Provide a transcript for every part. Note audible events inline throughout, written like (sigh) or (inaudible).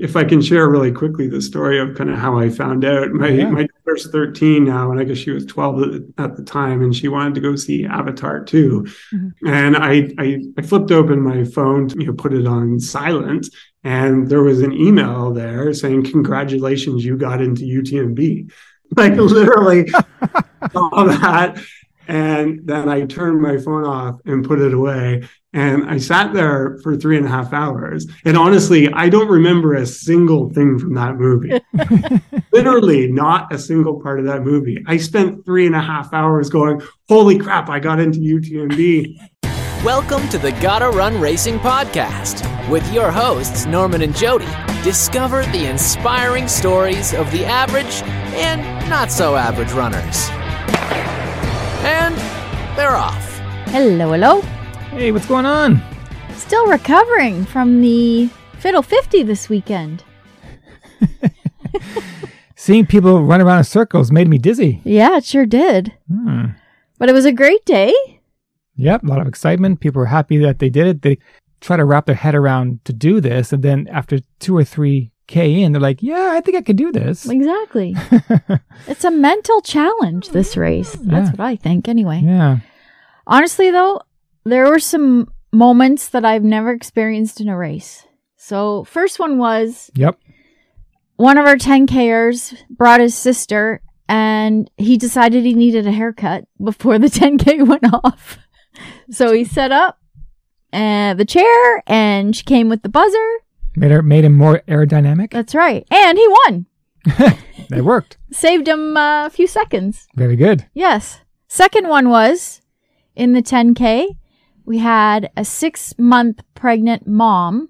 If I can share really quickly the story of kind of how I found out. My Yeah. my daughter's 13 now, and I guess she was 12 at- the time, and she wanted to go see Avatar 2. Mhm. And I, I I flipped open my phone, to, you know, put it on silent, and there was an email there saying, "Congratulations, you got into UTMB." Like literally (laughs) all that. And then I turned my phone off and put it away. And I sat there for three and a half hours. And honestly, I don't remember a single thing from that movie. (laughs) Literally, not a single part of that movie. I spent three and a half hours going, Holy crap, I got into UTMB. Welcome to the Gotta Run Racing Podcast with your hosts, Norman and Jody. Discover the inspiring stories of the average and not so average runners. And they're off. Hello, hello. Hey, what's going on? Still recovering from the Fiddle 50 this weekend. (laughs) Seeing people run around in circles made me dizzy. Yeah, it sure did. Hmm. But it was a great day. Yep, a lot of excitement. People were happy that they did it. They try to wrap their head around to do this, and then after two or three k in, they're like, "Yeah, I think I could do this." Exactly. (laughs) it's a mental challenge, this race. That's Yeah. what I think, anyway. yeah. Honestly, though, there were some moments that I've never experienced in a race. So, first one was Yep. one of our 10Kers brought his sister and he decided he needed a haircut before the (laughs) 10K went off. So he set up uh, the chair and she came with the buzzer. Made her made him more aerodynamic. That's right. And he won. (laughs) That worked. Saved him uh, a few seconds. Very good. Yes. Second one was in the 10K, we had a six month pregnant mom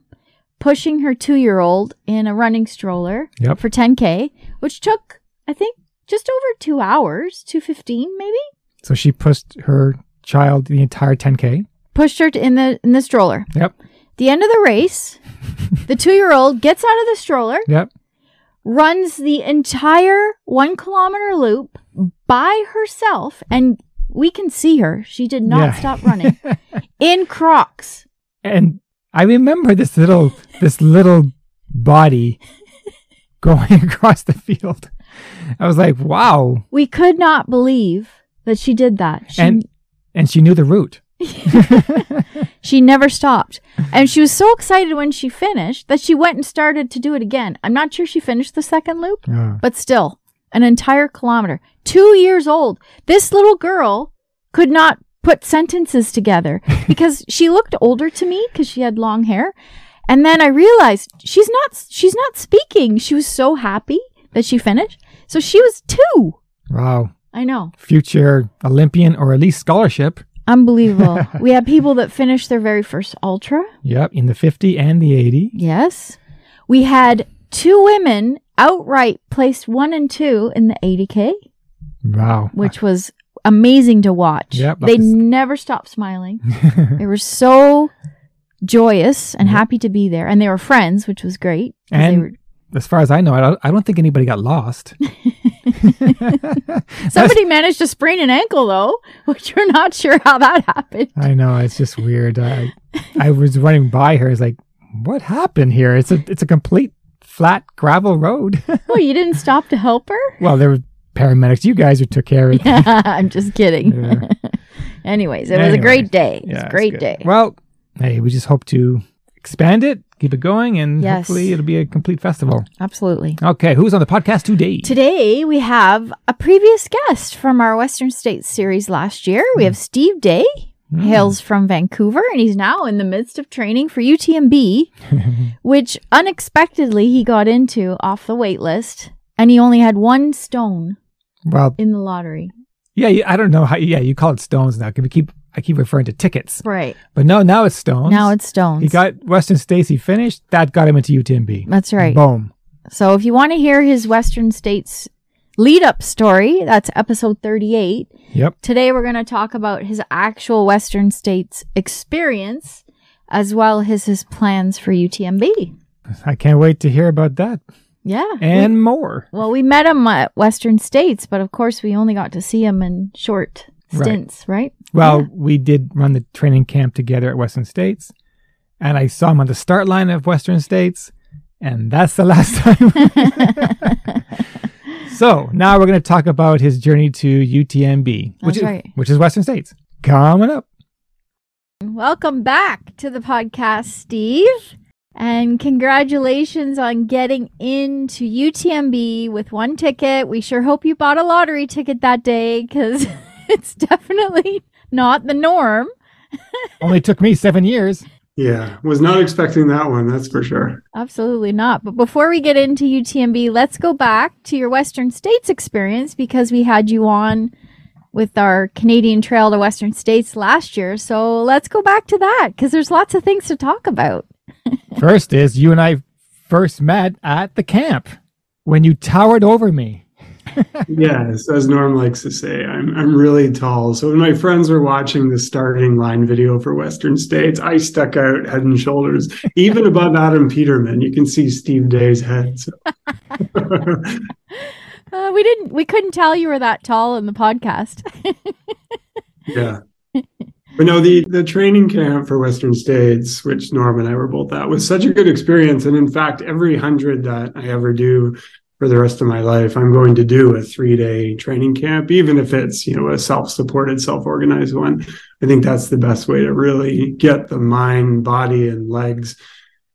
pushing her two year old in a running stroller Yep. for 10K, which took, I think, just over two hours, 215 maybe. So she pushed her child the entire 10k. Pushed her in the in the stroller. Yep. The end of the race, the two year old gets out of the stroller, Yep. runs the entire one kilometer loop by herself, and we can see her. She did not Yeah. stop running (laughs) in Crocs. And I remember this little this little body going (laughs) across the field. I was like, "Wow!" We could not believe that she did that. She, And and she knew the route. (laughs) she never stopped. And she was so excited when she finished that she went and started to do it again. I'm not sure she finished the second loop, Yeah. but still, an entire kilometer. Two years old. This little girl could not put sentences together (laughs) because she looked older to me because she had long hair. And then I realized she's not she's not speaking. She was so happy that she finished. So she was two. Wow. I know. Future Olympian or at least scholarship. Unbelievable. (laughs) we had people that finished their very first ultra. Yep, in the 50 and the 80. Yes. We had two women outright placed one and two in the 80K, Wow. which was amazing to watch. Yep, they never stopped smiling. (laughs) they were so joyous and happy to be there. And they were friends, which was great. And were- as far as I know, I don't, I don't think anybody got lost. (laughs) (laughs) somebody managed to sprain an ankle, though, (laughs) which we're not sure how that happened. I know it's just weird. I, I was running by her. It's like, what happened here? It's a it's a complete flat gravel road. (laughs) well, you didn't stop to help her? well, there were paramedics. You guys who took care of it. I'm just kidding. Yeah. Anyways, it was a great day. It was a great day. Well, hey, we just hope to expand it, keep it going, and Yes. hopefully it'll be a complete festival. Absolutely. Okay, who's on the podcast today? Today we have a previous guest from our Western States series last year. We have Steve Day, Hmm. hails from Vancouver, and he's now in the midst of training for UTMB, (laughs) which unexpectedly he got into off the wait list, and he only had one stone well, in the lottery. yeah, I don't know how. Yeah, you call it stones now. 'cause We keep I keep referring to tickets, Right. but no, now it's stones. Now it's stones. he got Western States. He finished. That got him into UTMB. That's right. Boom. So if you want to hear his Western States lead up story, that's episode 38. Yep. Today we're going to talk about his actual Western States experience as well as his plans for UTMB. I can't wait to hear about that Yeah. and more. well, we met him at Western States, but of course we only got to see him in short. Stints, right? Well, Yeah. we did run the training camp together at Western States, and I saw him on the start line of Western States, And that's the last (laughs) time. (laughs) so now we're going to talk about his journey to UTMB, which That's is, which is Western States. Coming up. Welcome back to the podcast, Steve. And congratulations on getting into UTMB with one ticket. We sure hope you bought a lottery ticket that day because (laughs) (laughs) it's definitely not the norm. (laughs) Only took me seven years. Yeah, was not expecting that one. That's for sure. Absolutely not. But before we get into UTMB, let's go back to your Western States experience because we had you on with our Canadian Trail to Western States last year. So let's go back to that because there's lots of things to talk about. First is you and I first met at the camp when you towered over me. Yes, as Norm likes to say, I'm I'm really tall. So when my friends were watching the starting line video for Western States, I stuck out head and shoulders, even above Adam Peterman. You can see Steve Day's head. So. (laughs) Uh, we didn't, we couldn't tell you were that tall in the podcast. (laughs) yeah. But no, the the training camp for Western States, which Norm and I were both at, was such a good experience. And in fact, every hundred that I ever do for the rest of my life, I'm going to do a three day training camp, even if it's you know a self supported, self organized one. I think that's the best way to really get the mind, body, and legs,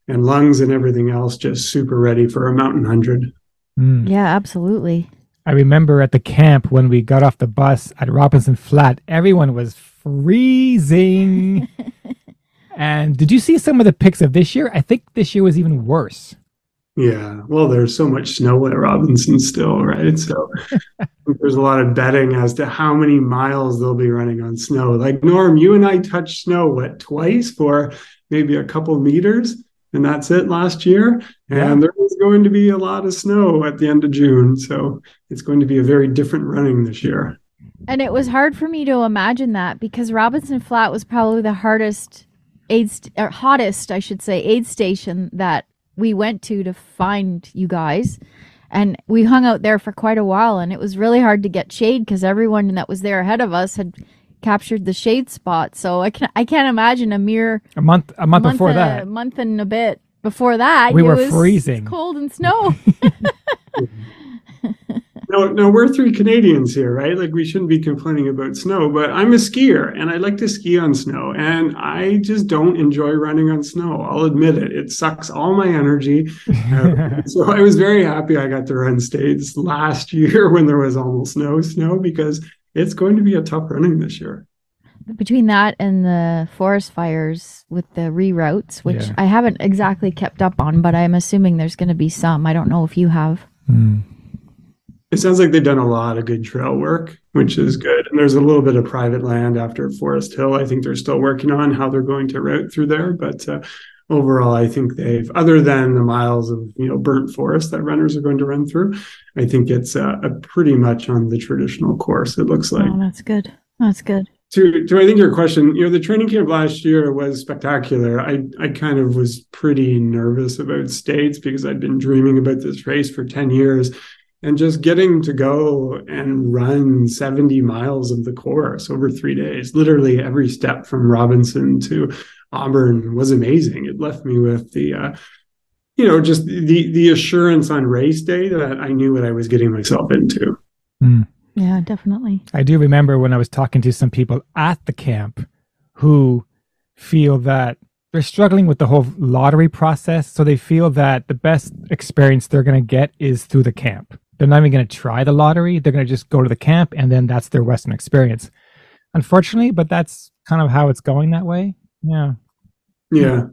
and lungs and everything else just super ready for a mountain hundred. Mm. yeah, absolutely. I remember at the camp when we got off the bus at Robinson Flat, everyone was freezing. (laughs) and did you see some of the pics of this year? I think this year was even worse. Yeah, well, there's so much snow at Robinson still, right? So (laughs) there's a lot of betting as to how many miles they'll be running on snow. Like Norm, you and I touched snow what twice for maybe a couple meters, and that's it last year. And Yeah. there is going to be a lot of snow at the end of June, so it's going to be a very different running this year. And it was hard for me to imagine that because Robinson Flat was probably the hardest aid, st- or hottest, I should say, aid station that we went to to find you guys. And we hung out there for quite a while, and it was really hard to get shade because everyone that was there ahead of us had captured the shade spot. So I can I can't imagine a mere A month a month, before and, that. a month and a bit before that. We it were was freezing. cold and snow. (laughs) (laughs) No, no, we're three Canadians here, right? Like we shouldn't be complaining about snow, but I'm a skier and I like to ski on snow and I just don't enjoy running on snow. I'll admit it. It sucks all my energy. Uh, (laughs) so I was very happy I got to run states last year (laughs) when there was almost no snow because it's going to be a tough running this year. between that and the forest fires with the reroutes, which Yeah. I haven't exactly kept up on, but I'm assuming there's going to be some. I don't know if you have. Mm. It sounds like they've done a lot of good trail work, which is good. And there's a little bit of private land after Forest Hill. I think they're still working on how they're going to route through there, but uh, overall, I think they've, other than the miles of you know burnt forest that runners are going to run through, I think it's uh, a pretty much on the traditional course. It looks like. oh, that's good. That's good. to to I think your question, you know, the training camp last year was spectacular. I I kind of was pretty nervous about states because I'd been dreaming about this race for 10 years and just getting to go and run 70 miles of the course over 3 days. Literally every step from Robinson to Auburn was amazing. It left me with the uh you know, just the the assurance on race day that I knew what I was getting myself into. Mm. Yeah, definitely. I do remember when I was talking to some people at the camp who feel that they're struggling with the whole lottery process. So they feel that the best experience they're going to get is through the camp. They're not even going to try the lottery. They're going to just go to the camp and then that's their Western experience. Unfortunately, but that's kind of how it's going that way. Yeah. Yeah.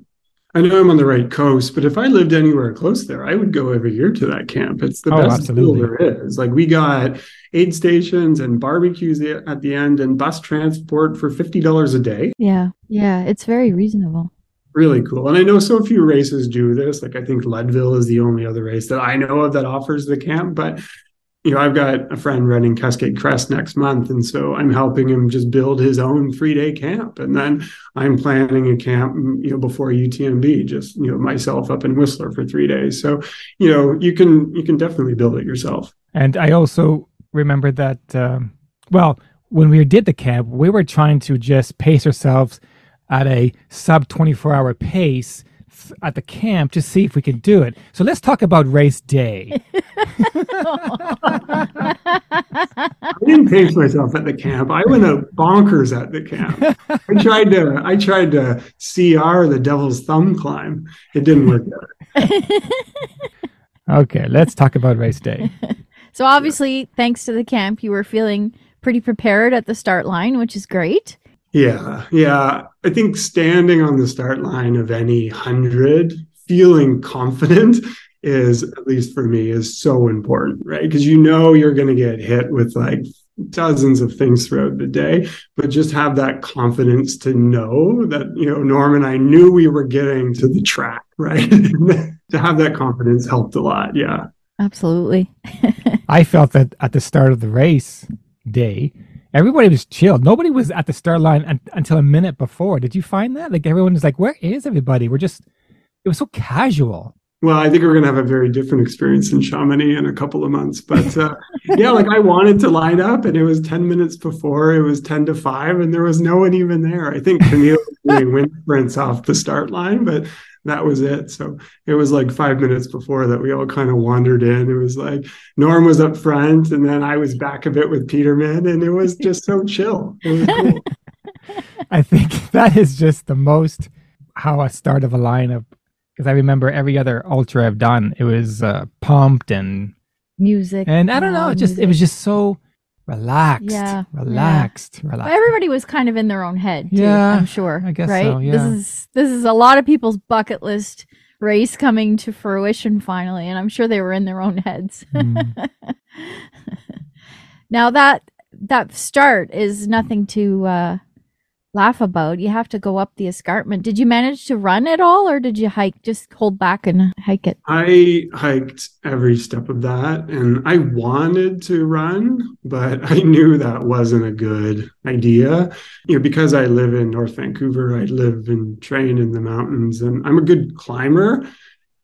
I know I'm on the right coast, but if I lived anywhere close there, I would go every year to that camp. It's the Oh, best deal absolutely. there is. Like we got aid stations and barbecues at the end and bus transport for $50 a day. Yeah. Yeah, it's very reasonable. Really cool. And I know so few races do this. Like I think Leadville is the only other race that I know of that offers the camp, but you know, I've got a friend running Cascade Crest next month, and so I'm helping him just build his own three day camp, and then I'm planning a camp, you know, before UTMB, just you know, myself up in Whistler for three days. So, you know, you can you can definitely build it yourself. And I also remember that, um, well, when we did the camp, we were trying to just pace ourselves at a sub 24 hour pace at the camp to see if we could do it. So let's talk about race day. (laughs) I didn't pace myself at the camp. I went out bonkers at the camp. I tried to I tried to CR the devil's thumb climb. It didn't work out. (laughs) okay, let's talk about race day. So obviously, thanks to the camp, you were feeling pretty prepared at the start line, which is great. Yeah, yeah. I think standing on the start line of any hundred, feeling confident is, at least for me, is so important, right? Because you know you're going to get hit with like dozens of things throughout the day, but just have that confidence to know that, you know, Norm and I knew we were getting to the track, (laughs) right? to have that confidence helped a lot. Yeah. Absolutely. (laughs) I felt that at the start of the race day, everybody was chilled. Nobody was at the start line un- until a minute before. Did you find that? Like everyone was like, "Where is everybody?" We're just. It was so casual. Well, I think we're going to have a very different experience in Chamonix in a couple of months. But uh, yeah, like I wanted to line up, and it was 10 minutes before, it was 10 to 5, and there was no one even there. I think Camille was doing (laughs) wind sprints off the start line, but that was it. So it was like five minutes before that we all kind of wandered in. It was like Norm was up front, and then I was back a bit with Peterman, and it was just so chill. It was cool. (laughs) I think (laughs) that is just the most how a start of a lineup because I remember every other ultra I've done, it was uh, pumped and Music. and I don't know, loud it just it was just so relaxed, Yeah, relaxed, But relaxed. everybody was kind of in their own head, too, Yeah, I'm sure. I guess right? so, yeah. This is this is a lot of people's bucket list race coming to fruition finally, and I'm sure they were in their own heads. Mm. (laughs) now that that start is nothing to uh, laugh about. You have to go up the escarpment. Did you manage to run at all, or did you hike? Just hold back and hike it. I hiked every step of that and I wanted to run, but (laughs) I knew that wasn't a good idea. You know, because I live in North Vancouver, I live and train in the mountains and I'm a good climber.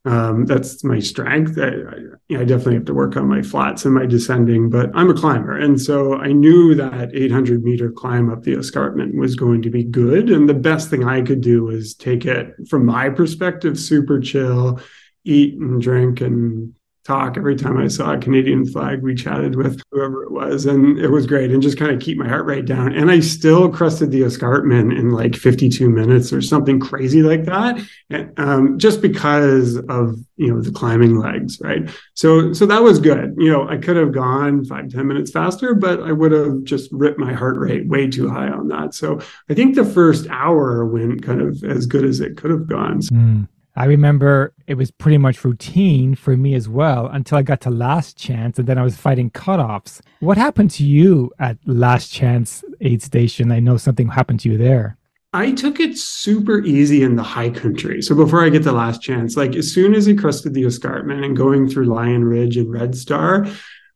Um, that's my strength. I, I, you know, I definitely have to work on my flats and my descending, but I'm a climber. And so I knew that 800 meter climb up the escarpment was going to be good. And the best thing I could do was take it, from my perspective, super chill, eat and drink and talk every time I saw a Canadian flag. We chatted with whoever it was, and it was great. And just kind of keep my heart rate down. And I still crested the escarpment in like 52 minutes or something crazy like that, and, um, just because of you know the climbing legs, right? So so that was good. You know, I could have gone five ten minutes faster, but I would have just ripped my heart rate way too high on that. So I think the first hour went kind of as good as it could have gone. Mm. I remember it was pretty much routine for me as well until I got to last chance and then I was fighting cutoffs. What happened to you at last chance aid station? I know something happened to you there. I took it super easy in the high country. So before I get to last chance, like as soon as I crested the escarpment and going through Lyon Ridge and Red Star,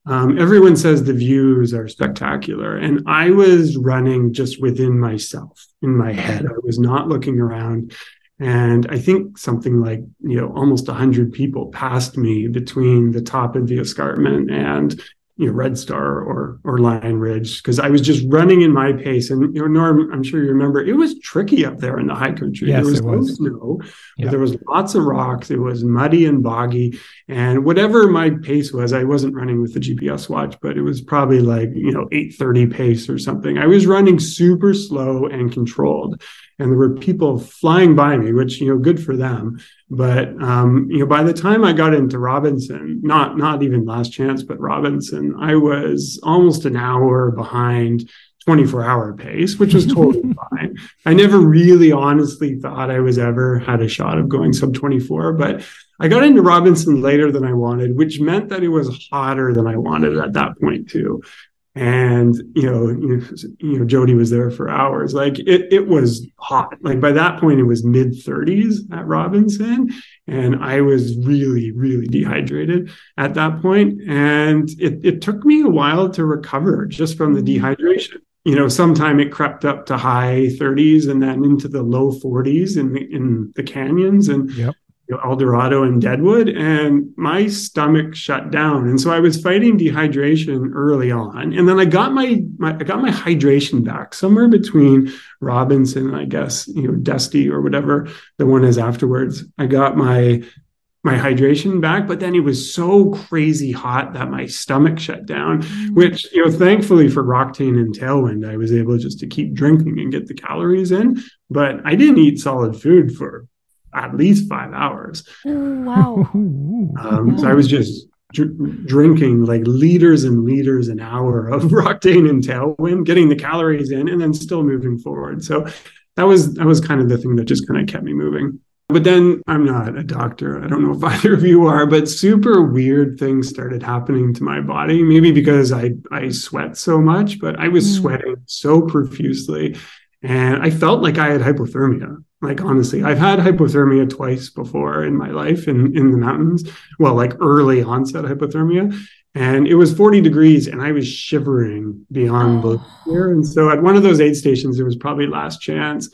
um, everyone says the views are spectacular. And I was running just within myself, in my head. I was not looking around. And I think something like, you know, almost 100 people passed me between the top of the escarpment and, you know, Red Star or or Lyon Ridge because I was just running in my pace. And you know, Norm, I'm sure you remember, it was tricky up there in the high country. Yes, there was it no was. snow, there was lots of rocks. It was muddy and boggy. And whatever my pace was, I wasn't running with the GPS watch, but it was probably like, you know, 830 pace or something. I was running super slow and controlled. And there were people flying by me, which, you know, good for them. But um, you know, by the time I got into Robinson, not not even last chance, but Robinson, I was almost an hour behind 24 hour pace, which was totally (laughs) fine. I never really honestly thought I was ever had a shot of going sub 24, but I got into Robinson later than I wanted, which meant that it was hotter than I wanted at that point too. And you know, you know, you know, Jody was there for hours. Like it, it was hot. Like by that point, it was mid 30s at Robinson, and I was really, really dehydrated at that point. And it, it took me a while to recover just from the mm-hmm. dehydration you know, sometime it crept up to high 30s and then into the low 40s in the, in the canyons. And Yep. You know, El Dorado and Deadwood, and my stomach shut down. And so I was fighting dehydration early on, and then I got my, my I got my hydration back somewhere between Robinson, I guess, you know, Dusty or whatever the one is afterwards. I got my my hydration back, but then it was so crazy hot that my stomach shut down, mm-hmm. which, you know, thankfully for Roctane and Tailwind, I was able just to keep drinking and get the calories in. But I didn't eat solid food for at least five hours. Oh, wow. (laughs) um, so I was just dr- drinking like liters and liters an hour of (laughs) Roctane and Tailwind, getting the calories in and then still moving forward. So that was that was kind of the thing that just kind of kept me moving. But then I'm not a doctor. I don't know if (laughs) either of you are, but super weird things started happening to my body. Maybe because I, I sweat so much, but I was mm. sweating so profusely. And I felt like I had hypothermia. Like, honestly, I've had hypothermia twice before in my life in, in the mountains. Well, like early onset hypothermia. And it was 40 degrees and I was shivering beyond oh. belief. And so at one of those aid stations, it was probably last chance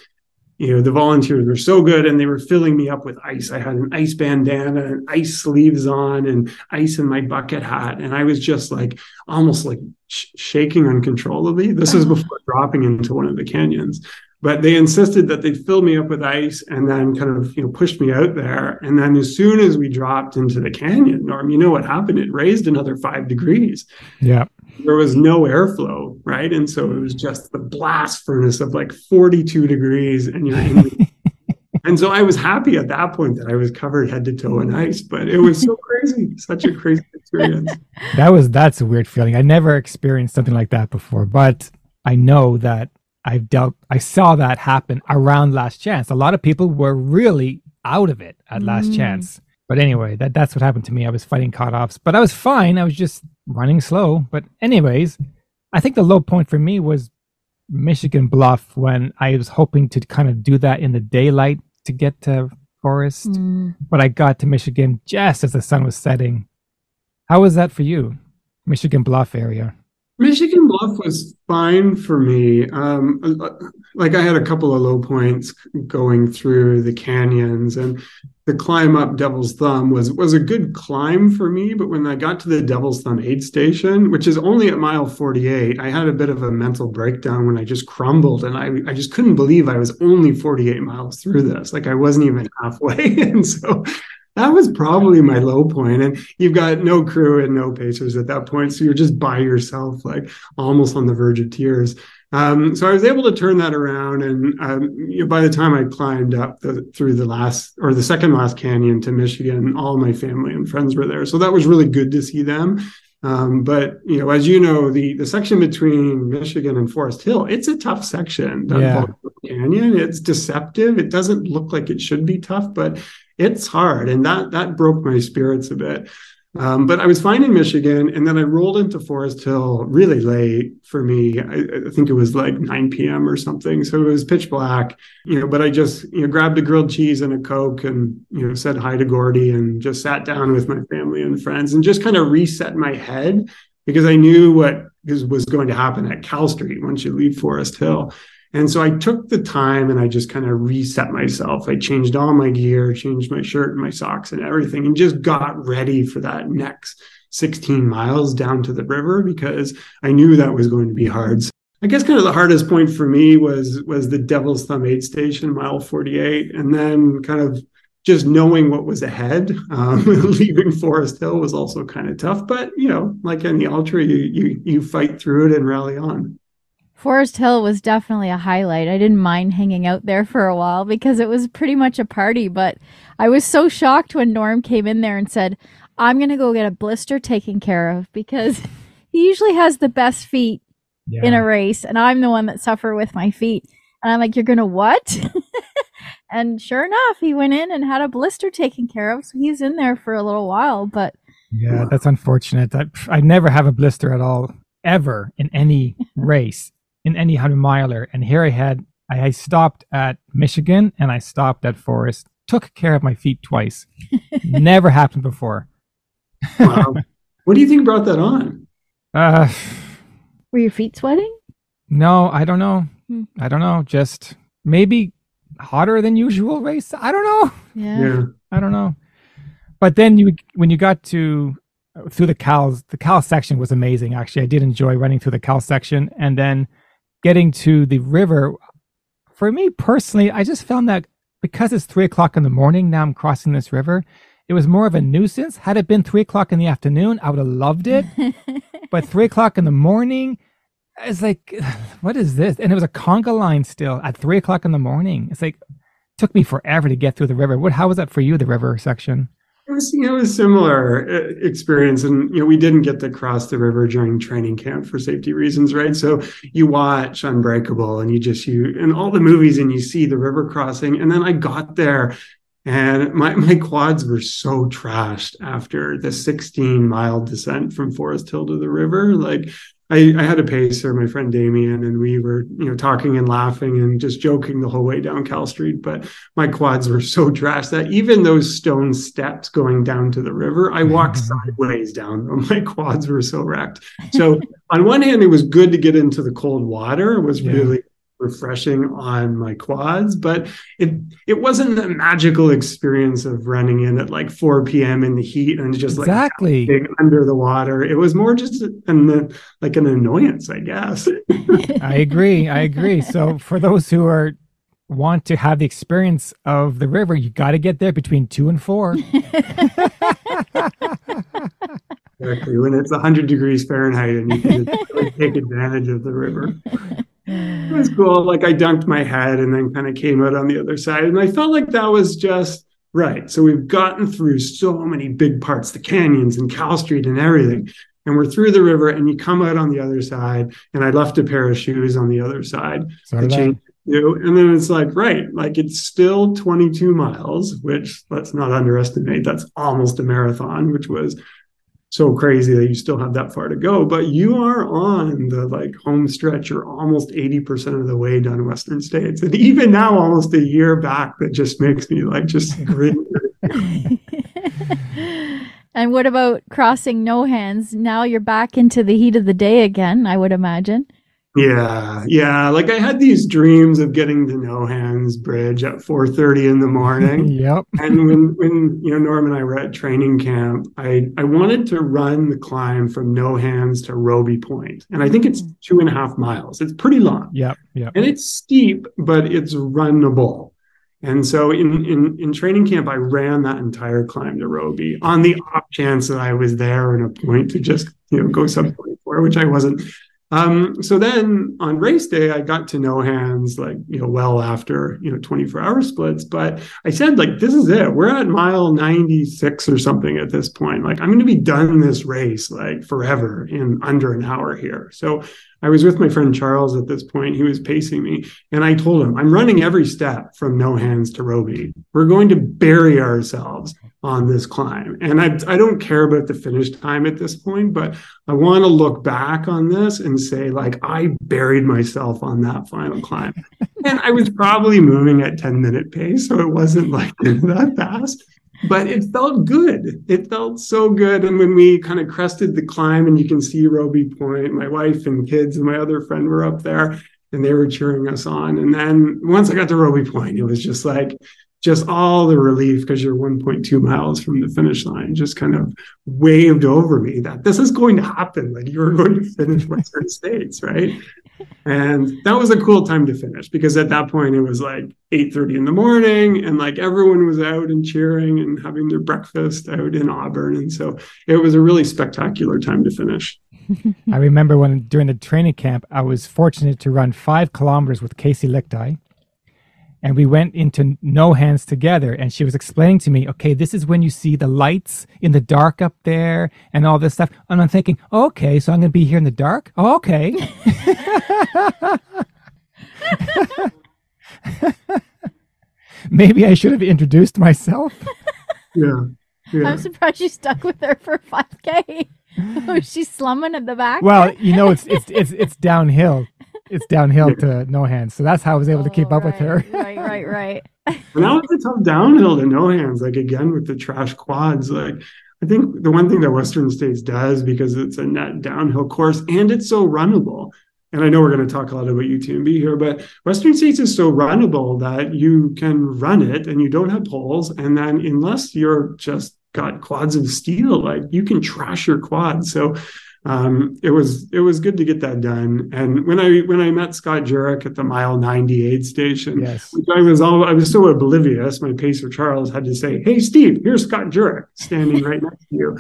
you know the volunteers were so good and they were filling me up with ice. I had an ice bandana and ice sleeves on and ice in my bucket hat. And i was just like almost like sh- shaking uncontrollably. This was before dropping into one of the canyons. But they insisted that they'd fill me up with ice and then kind of you know pushed me out there. And then as soon as we dropped into the canyon norm you know what happened? It raised another five degrees. Yeah there was no airflow, right? And so it was just the blast furnace of like 42 degrees, and you're in. The, (laughs) and so I was happy at that point that I was covered head to toe in ice, but it was so crazy, such a crazy experience. (laughs) That was that's a weird feeling. I never experienced something like that before, but I know that I've dealt. I saw that happen around Last Chance. A lot of people were really out of it at Last mm. Chance. But anyway, that that's what happened to me. I was fighting cut-offs, but I was fine. I was just running slow. But anyways, I think the low point for me was Michigan Bluff when I was hoping to kind of do that in the daylight to get to Forest, mm. but I got to Michigan just as the sun was setting. How was that for you, Michigan Bluff area? Michigan Bluff was fine for me. Um, like I had a couple of low points going through the canyons, and the climb up Devil's Thumb was was a good climb for me. But when I got to the Devil's Thumb aid station, which is only at mile forty eight, I had a bit of a mental breakdown when I just crumbled, and I I just couldn't believe I was only forty eight miles through this. Like I wasn't even halfway, (laughs) and so that was probably my low point. And you've got no crew and no pacers at that point. So you're just by yourself, like almost on the verge of tears. Um, so I was able to turn that around. And um, you know, by the time I climbed up the, through the last or the second last canyon to Michigan, all my family and friends were there. So that was really good to see them. Um, but you know, as you know, the the section between Michigan and Forest Hill, it's a tough section. Yeah. Canyon, it's deceptive. It doesn't look like it should be tough, but it's hard, and that that broke my spirits a bit. Um, but I was fine in Michigan, and then I rolled into Forest Hill really late for me. I, I, think it was like 9 p.m. or something, so it was pitch black. You know, but I just you know grabbed a grilled cheese and a coke, and you know said hi to Gordy, and just sat down with my family and friends, and just kind of reset my head because I knew what was going to happen at Cal Street once you leave Forest Hill. And so I took the time and I just kind of reset myself. I changed all my gear, changed my shirt and my socks and everything, and just got ready for that next 16 miles down to the river because I knew that was going to be hard. So I guess kind of the hardest point for me was was the Devil's Thumb aid station, mile 48, and then kind of just knowing what was ahead. Um, (laughs) leaving Forest Hill was also kind of tough, but you know, like any ultra, you you you fight through it and rally on. Forest Hill was definitely a highlight. I didn't mind hanging out there for a while because it was pretty much a party, but I was so shocked when Norm came in there and said, I'm going to go get a blister taken care of because (laughs) he usually has the best feet yeah. in a race, and I'm the one that suffer with my feet. And I'm like, You're going to what? (laughs) and sure enough, he went in and had a blister taken care of. So he's in there for a little while, but. Yeah, that's unfortunate. I, I never have a blister at all, ever in any (laughs) race in any hundred miler. And here I had, I stopped at Michigan and I stopped at Forest, took care of my feet twice. (laughs) Never happened before. wow. What do you think brought that on? Uh, Were your feet sweating? No, I don't know. Hmm. I don't know. Just maybe hotter than usual race. I don't know. Yeah. Yeah. I don't know. But then you when you got to through the cows, the cow section was amazing. Actually, I did enjoy running through the cow section, and then getting to the river. For me personally, I just found that because it's three o'clock in the morning now, I'm crossing this river. It was more of a nuisance. Had it been three o'clock in the afternoon, I would have loved it. (laughs) but three o'clock in the morning, it's like, (sighs) what is this? And it was a conga line still at three o'clock in the morning. It's like, took me forever to get through the river. What? How was that for you? The river section? It was, you know, a similar uh, experience, and you know, we didn't get to cross the river during training camp for safety reasons, right? So you watch Unbreakable, and you just you and all the movies, and you see the river crossing, and then I got there, and my my quads were so trashed after the 16 mile descent from Forest Hill to the river, like I, I, had a pacer, my friend Damien, and we were, you know, talking and laughing and just joking the whole way down Cal Street. But my quads were (laughs) so trashed that even those stone steps going down to the river, I walked mm-hmm. sideways down them. (laughs) My quads were so wrecked. So on one hand, it was good to get into the cold water. It was yeah. really refreshing on my quads, but it it wasn't the magical experience of running in at like 4 p.m. in the heat and just exactly like under the water. It was more just an like an annoyance, I guess. (laughs) I agree. I agree. So for those who are want to have the experience of the river, you got to get there between two and four. (laughs) exactly when it's 100 degrees Fahrenheit and you can (laughs) really take advantage of the river it was cool. Like I dunked my head and then kind of came out on the other side. And I felt like that was just right. So we've gotten through so many big parts, the canyons and Cal Street and everything. And we're through the river and you come out on the other side. And I left a pair of shoes on the other side so to change you. And then it's like, right, like it's still 22 miles, which let's not underestimate. That's almost a marathon, which was so crazy that you still have that far to go but you are on the like home stretch. You're almost 80% of the way done western states. And even now almost a year back that just makes me like just (laughs) grin. (laughs) And what about crossing no hands? Now you're back into the heat of the day again i would imagine yeah, yeah. Like I had these dreams of getting to No Hands Bridge at 4:30 in the morning. (laughs) yep. and when when you know Norm and I were at training camp, I I wanted to run the climb from No Hands to Robie Point, and I think it's mm. two and a half miles. It's pretty long. Yep. Yep. And it's steep, but it's runnable. And so in, in, in training camp, I ran that entire climb to Robie on the off chance that I was there in a point to just, you know, go sub 24, which I wasn't. Um, so then on race day, I got to No Hands like, you know, well after, you know, 24 hour splits. But I said, like, this is it. We're at mile 96 or something at this point. Like, I'm going to be done this race like forever in under an hour here. So I was with my friend Charles at this point. He was pacing me. And I told him, I'm running every step from No Hands to Robie. We're going to bury ourselves on this climb. And I, I don't care about the finish time at this point, but I want to look back on this and say, like, I buried myself on that final climb. and I was probably moving at 10 minute pace. So it wasn't like (laughs) that fast, but it felt good. It felt so good. And when we kind of crested the climb and you can see Robie Point, my wife and kids and my other friend were up there and they were cheering us on. And then once I got to Robie Point, it was just like, just all the relief because you're 1.2 miles from the finish line just kind of waved over me that this is going to happen. Like you're going to finish Western States, right? And that was a cool time to finish because at that point it was like 8:30 in the morning and like everyone was out and cheering and having their breakfast out in Auburn. And so it was a really spectacular time to finish. (laughs) I remember when during the training camp, I was fortunate to run five kilometers with Kaci Lickteig and we went into no hands together. And she was explaining to me okay this is when you see the lights in the dark up there and all this stuff. And i'm thinking okay so i'm going to be here in the dark? Oh, okay. (laughs) Maybe i should have introduced myself. (laughs) Yeah, yeah. i'm surprised you stuck with her for 5k oh she's slumming at the back? Well you know it's it's it's, it's downhill it's downhill to no hands. So that's how I was able to keep oh, up with oh, her. right, right, right. (laughs) now it's a tough downhill to no hands. Like again with the trash quads. Like I think the one thing that Western States does because it's a net downhill course and it's so runnable. and I know we're going to talk a lot about UTMB here, but Western States is so runnable that you can run it and you don't have poles. And then unless you're just got quads of steel, like you can trash your quads. So um, it was it was good to get that done. And when I when I met Scott Jurek at the mile 98 station, Yes. which I was all I was so oblivious, my pacer Charles had to say, Hey Steve, here's Scott Jurek standing right next to you.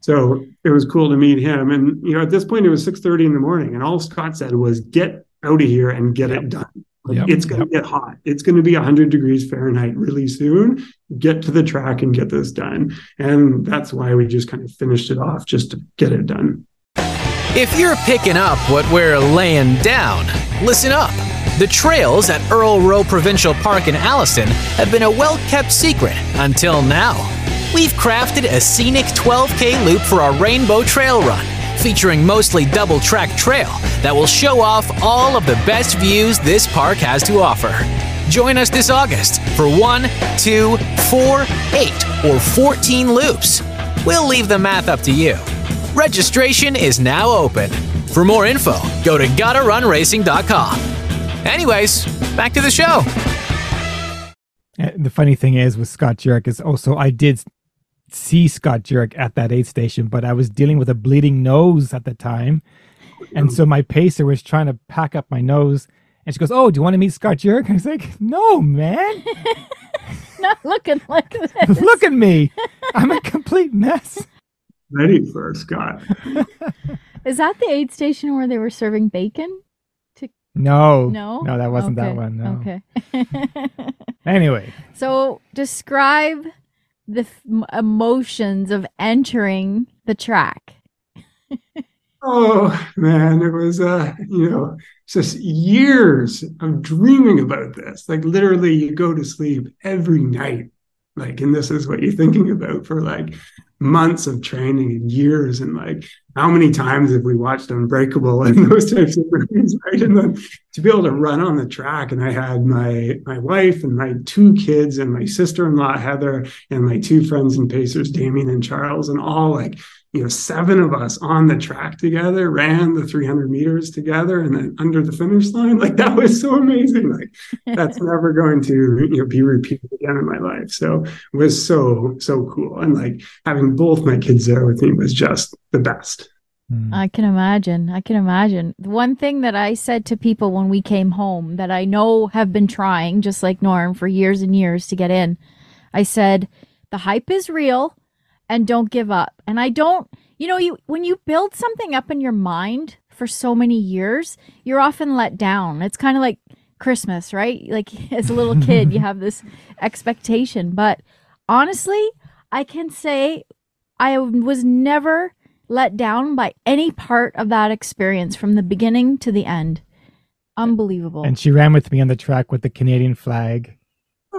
So it was cool to meet him. And you know, at this point it was 6:30 in the morning, and all Scott said was get out of here and get it done. Like, Yep. It's gonna get hot. It's gonna be 100 degrees Fahrenheit really soon. Get to the track and get this done. And that's why we just kind of finished it off just to get it done. If you're picking up what we're laying down, listen up. The trails at Earl Rowe Provincial Park in Alliston have been a well kept secret until now. We've crafted a scenic 12K loop for our Rainbow Trail Run, featuring mostly double track trail that will show off all of the best views this park has to offer. Join us this August for one, two, four, eight, or 14 loops. We'll leave the math up to you. Registration is now open. For more info, go to gottarunracing.com. Anyways, back to the show. Uh, The funny thing is with Scott Jurek is also I did see Scott Jurek at that aid station, but I was dealing with a bleeding nose at the time. And so my pacer was trying to pack up my nose. And she goes, Oh, do you want to meet Scott Jurek? I was like, No, man. (laughs) Not looking like (laughs) this. Look at me. I'm a complete mess. Ready for it, Scott. (laughs) Is that the aid station where they were serving bacon? No. No. No, that wasn't that one. No. Okay. (laughs) Anyway, so describe the f- m- emotions of entering the track. (laughs) Oh man, it was uh, you know, just years of dreaming about this. Like literally you go to sleep every night. Like, and this is what you're thinking about for like months of training and years and like how many times have we watched Unbreakable and (laughs) those types of movies, right? And then to be able to run on the track, and I had my my wife and my two kids and my sister-in-law Heather and my two friends and pacers, Damien and Charles, and all like you know, seven of us on the track together, ran the 300 meters together, and then under the finish line. Like that was so amazing. Like that's (laughs) never going to you know be repeated again in my life. So it was so so cool, and like having both my kids there with me was just the best. hmm, I can imagine. I can imagine. The one thing that I said to people when we came home that I know have been trying, just like Norm, for years and years to get in, I said, the hype is real and don't give up. And I don't, you know, you when you build something up in your mind for so many years, you're often let down. It's kind of like Christmas, right? Like (laughs) as a little kid, you (laughs) have this expectation. But honestly, I can say I was never let down by any part of that experience from the beginning to the end. Unbelievable. and she ran with me on the track with the Canadian flag.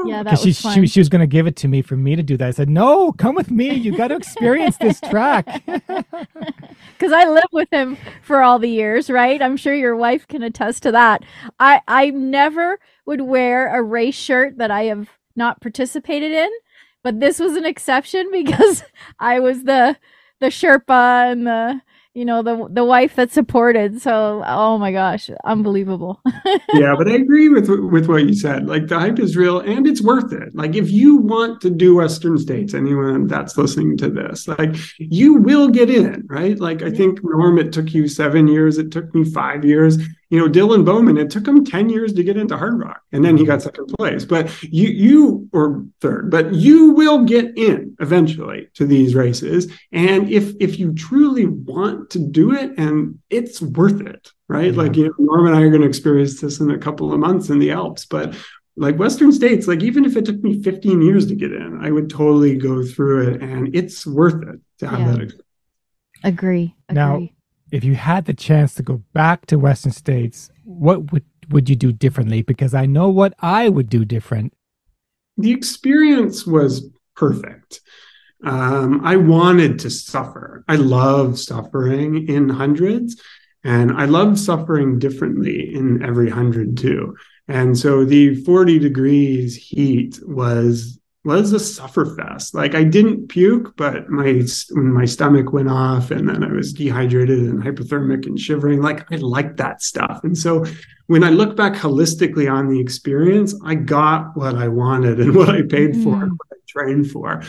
(laughs) yeah, that Because was she, fun. she, she was going to give it to me for me to do that. I said, No, come with me. You got to experience this track. (laughs) because I lived with him for all the years, right? I'm sure your wife can attest to that. I I never would wear a race shirt that I have not participated in, but this was an exception (laughs) because I was the the Sherpa and the you know the the wife that supported. So oh my gosh, unbelievable. (laughs) yeah, but I agree with with what you said. Like the hype is real and it's worth it. Like if you want to do Western States, anyone that's listening to this, like you will get in, right? Like I think Norm, it took you seven years. It took me five years. You know, Dylan Bowman, it took him 10 years to get into Hardrock and then he got second place. But you, you, or third, but you will get in eventually to these races. And if, if you truly want to do it and it's worth it, right? Yeah. Like, you know, Norm and I are going to experience this in a couple of months in the Alps, but like Western States, like even if it took me 15 years to get in, I would totally go through it and it's worth it to have Yeah. that experience. Agree. Now- Agree. If you had the chance to go back to Western States, what would, would you do differently? Because I know what I would do different. the experience was perfect. Um, I wanted to suffer. I love suffering in hundreds, and I love suffering differently in every hundred too. And so the 40 degrees heat was was a sufferfest. Like I didn't puke, but my my stomach went off, and then I was dehydrated and hypothermic and shivering. Like I liked that stuff, and so when I look back holistically on the experience, I got what I wanted and (laughs) what I paid mm. for, what I trained for.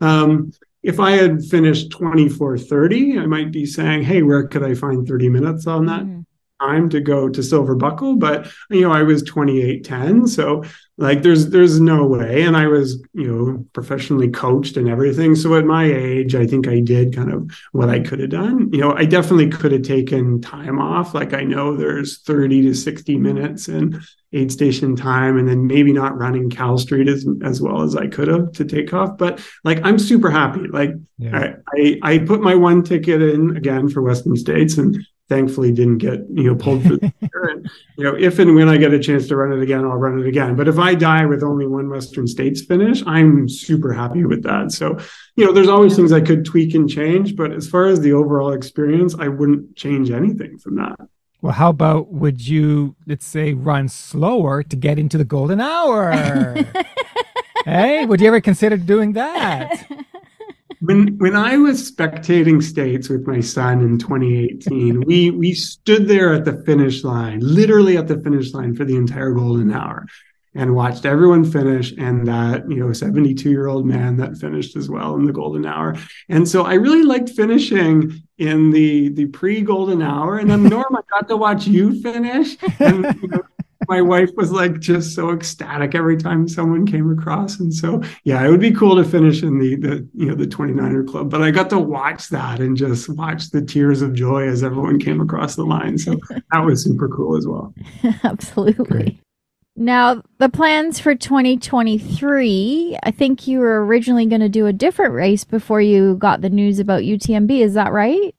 Um, if I had finished 2430, I might be saying, hey, where could I find 30 minutes on that? Mm time to go to silver buckle but you know i was 28 10 so like there's there's no way. And i was you know professionally coached and everything. So at my age i think i did kind of what i could have done. You know i definitely could have taken time off. Like i know there's 30 to 60 minutes in aid station time and then maybe not running cal street as, as well as i could have to take off. But like i'm super happy. Like yeah. I, I i put my one ticket in again for western states and thankfully didn't get you know pulled through (laughs) and you know if and when i get a chance to run it again i'll run it again. But if i die with only one western states finish i'm super happy with that. So you know there's always things i could tweak and change but as far as the overall experience i wouldn't change anything from that. Well how about would you let's say run slower to get into the golden hour? (laughs) Hey would you ever consider doing that (laughs) when when I was spectating states with my son in 2018, we we stood there at the finish line, literally at the finish line for the entire golden hour and watched everyone finish and that you know 72 year old man that finished as well in the golden hour. And so i really liked finishing in the the pre golden hour and then norm i got to watch you finish and you know, my wife was like just so ecstatic every time someone came across. And so, yeah, it would be cool to finish in the, the, you know, the 29er club, but I got to watch that and just watch the tears of joy as everyone came across the line. So that was super cool as well. (laughs) Absolutely. Great. Now, the plans for 2023, I think you were originally going to do a different race before you got the news about UTMB. Is that right?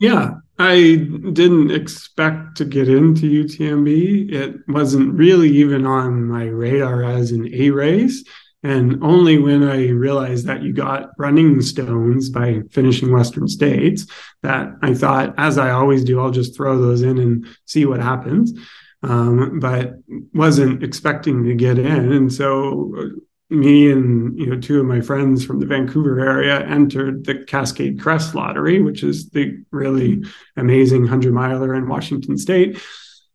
Yeah, I didn't expect to get into UTMB. It wasn't really even on my radar as an A race. And only when I realized that you got running stones by finishing Western States that I thought, as I always do, I'll just throw those in and see what happens. Um, but wasn't expecting to get in. And so me and you know two of my friends from the Vancouver area entered the Cascade Crest lottery, which is the really amazing hundred miler in Washington State.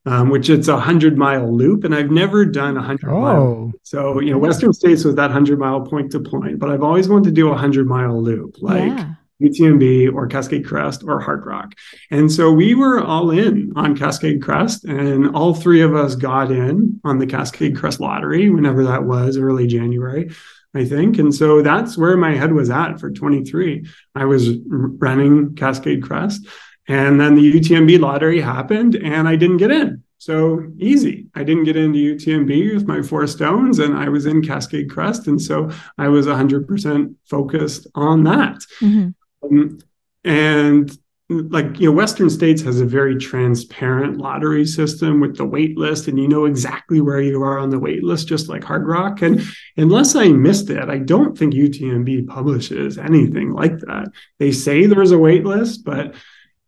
Um, which it's a hundred mile loop, and I've never done a hundred oh. mile. So you know, Western States was that hundred mile point to point, but I've always wanted to do a hundred mile loop, like yeah. UTMB or Cascade Crest or Hardrock. And so we were all in on Cascade Crest, and all three of us got in on the Cascade Crest lottery whenever that was, early January. I think. And so that's where my head was at for 23. I was running Cascade Crest. And then the UTMB lottery happened and I didn't get in. So easy. I didn't get into UTMB with my four stones and I was in Cascade Crest. And so I was 100% focused on that. Mm-hmm. Um, and like you know western states has a very transparent lottery system with the wait list and you know exactly where you are on the wait list just like Hardrock. And unless i missed it i don't think utmb publishes anything like that. They say there's a wait list but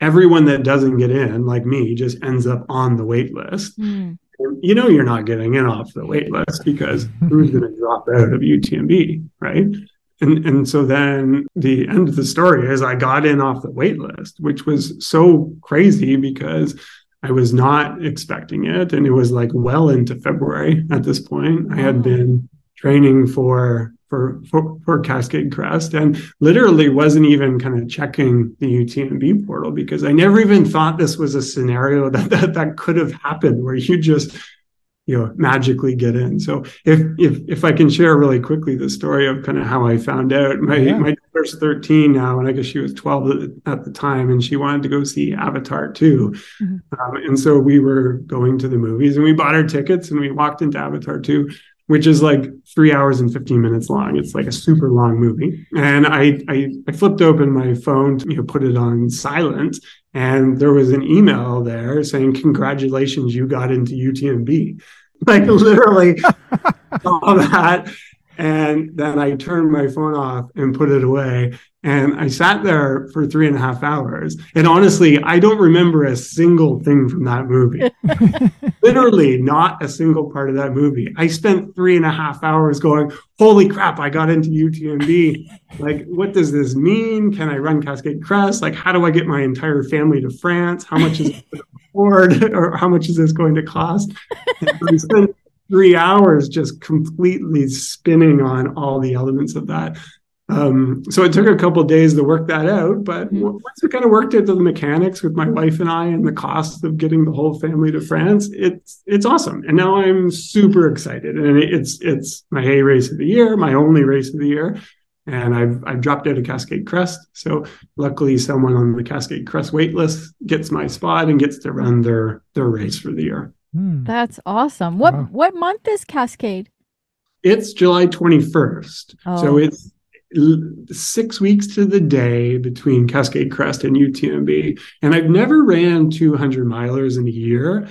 everyone that doesn't get in like me just ends up on the wait list mm. you know you're not getting in off the wait list because who's going to drop out of utmb right and, and so then the end of the story is I got in off the wait list, which was so crazy because I was not expecting it. And it was like well into February at this point. I had been training for for, for, for Cascade Crest and literally wasn't even kind of checking the UTMB portal because I never even thought this was a scenario (laughs) that, that that could have happened where you just you know magically get in so if if if i can share really quickly the story of kind of how i found out my yeah. my daughter's 13 now and i guess she was 12 at the time and she wanted to go see avatar 2 mm-hmm. um, and so we were going to the movies and we bought our tickets and we walked into avatar 2 which is like three hours and 15 minutes long. It's like a super long movie. And I, I, I flipped open my phone, to, you know, put it on silent, and there was an email there saying, Congratulations, you got into UTMB. (laughs) Like literally (laughs) all that. And then I turned my phone off and put it away. And I sat there for three and a half hours. And honestly, I don't remember a single thing from that movie. (laughs) literally not a single part of that movie. I spent three and a half hours going, holy crap, I got into UTMB. like, what does this mean? Can I run Cascade Crest? Like, how do I get my entire family to France? How much is it going (laughs) to afford? (laughs) or how much is this going to cost? I spent three hours just completely spinning on all the elements of that. Um, so it took a couple days to work that out, but mm-hmm. once we kind of worked out the mechanics with my wife and I and the cost of getting the whole family to France, it's it's awesome. And now I'm super excited. And it's it's my A race of the year, my only race of the year. And I've I've dropped out of Cascade Crest. So luckily someone on the Cascade Crest waitlist gets my spot and gets to run their their race for the year. Hmm. That's awesome. What wow. what month is Cascade? It's July 21st. Oh. So it's six weeks to the day between Cascade Crest and UTMB. And I've never ran 200 milers in a year.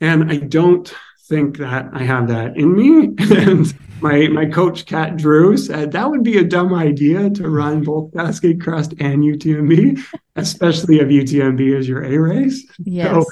And I don't think that I have that in me. (laughs) and my, my coach, Kat Drew, said that would be a dumb idea to run both Cascade Crest and UTMB, especially if UTMB is your A race. Yes. So,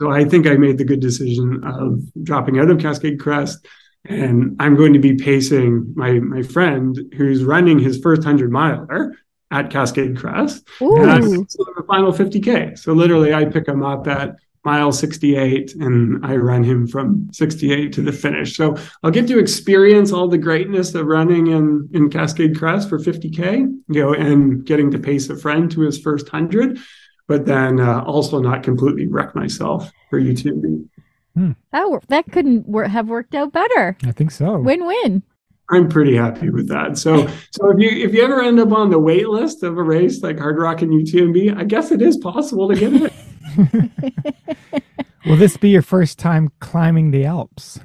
so I think I made the good decision of dropping out of Cascade Crest and I'm going to be pacing my my friend who's running his first hundred miler at Cascade Crest, Ooh. and that's the final 50k. So literally, I pick him up at mile 68 and I run him from 68 to the finish. So I'll get to experience all the greatness of running in, in Cascade Crest for 50K, you know, and getting to pace a friend to his first 100, but then uh, also not completely wreck myself for UTMB. Hmm. That that couldn't wor- have worked out better. I think so. Win win. I'm pretty happy with that. So, so if you if you ever end up on the wait list of a race like Hardrock and UTMB, I guess it is possible to get it. (laughs) Will this be your first time climbing the Alps?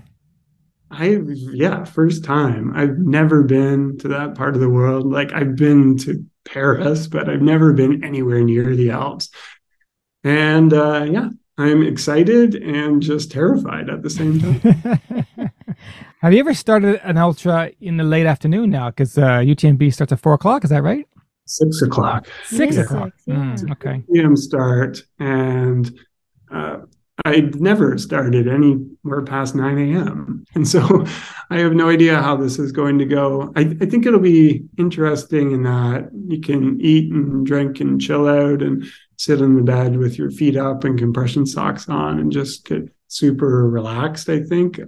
I yeah, first time. I've never been to that part of the world. Like I've been to Paris, but I've never been anywhere near the Alps. And uh, yeah, I'm excited and just terrified at the same time. (laughs) Have you ever started an ultra in the late afternoon now? Because uh, UTMB starts at four o'clock. Is that right? Six o'clock. Six yeah. o'clock. Mm, okay. PM start, and uh, I never started anywhere past 9 a.m. And so (laughs) I have no idea how this is going to go. I, I, think it'll be interesting in that you can eat and drink and chill out and sit in the bed with your feet up and compression socks on and just get super relaxed, I think.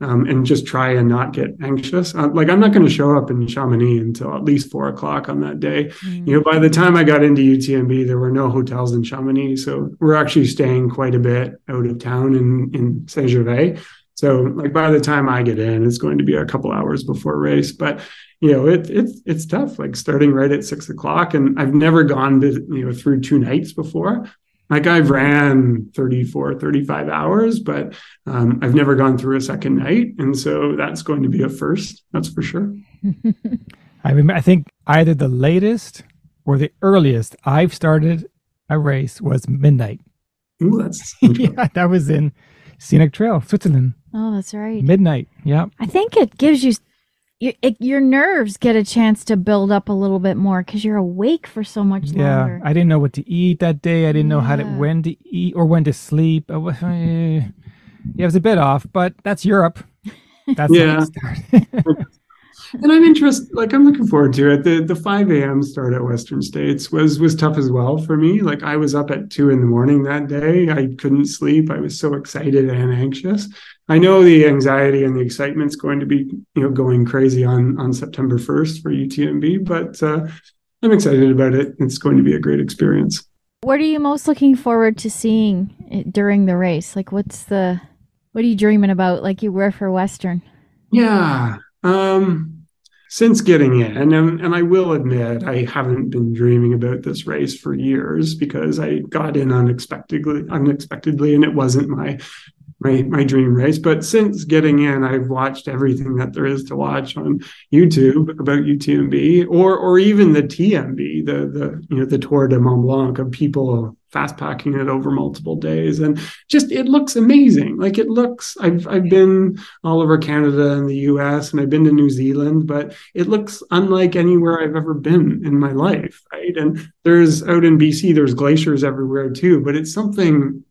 Um, and just try and not get anxious. Uh, like I'm not going to show up in Chamonix until at least four o'clock on that day. Mm-hmm. You know, by the time I got into UTMB, there were no hotels in Chamonix, so we're actually staying quite a bit out of town in in Saint Gervais. So like by the time I get in, it's going to be a couple hours before race. But you know, it, it's it's tough. Like starting right at six o'clock, and I've never gone to you know through two nights before like I've ran 34, 35 hours, but um, I've never gone through a second night. And so that's going to be a first. That's for sure. (laughs) I mean, I think either the latest or the earliest I've started a race was midnight. Ooh, that's (laughs) yeah, that was in Scenic Trail, Switzerland. Oh, that's right. Midnight. Yeah. I think it gives you you, it, your nerves get a chance to build up a little bit more because you're awake for so much yeah, longer. I didn't know what to eat that day. I didn't know how to when to eat or when to sleep. Uh, yeah, it was a bit off, but that's Europe. That's yeah. (laughs) and I'm interested. Like I'm looking forward to it. The the 5 a.m. start at Western States was was tough as well for me. Like I was up at two in the morning that day. I couldn't sleep. I was so excited and anxious. I know the anxiety and the excitement's going to be you know going crazy on on September 1st for UTMB, but uh, I'm excited about it. It's going to be a great experience. What are you most looking forward to seeing eh, during the race? Like, what's the what are you dreaming about? Like you were for Western. Yeah. Um, since getting in, and, and I will admit, I haven't been dreaming about this race for years because I got in unexpectedly, unexpectedly, and it wasn't my my my dream race. But since getting in, I've watched everything that there is to watch on YouTube about UTMB or or even the TMB, the the you know the Tour de Mont Blanc of people fast packing it over multiple days. And just it looks amazing. Like it looks i've i've been all over canada and the us and i've been to new zealand but it looks unlike anywhere i've ever been in my life right? And there's out in bc there's glaciers everywhere too but it's something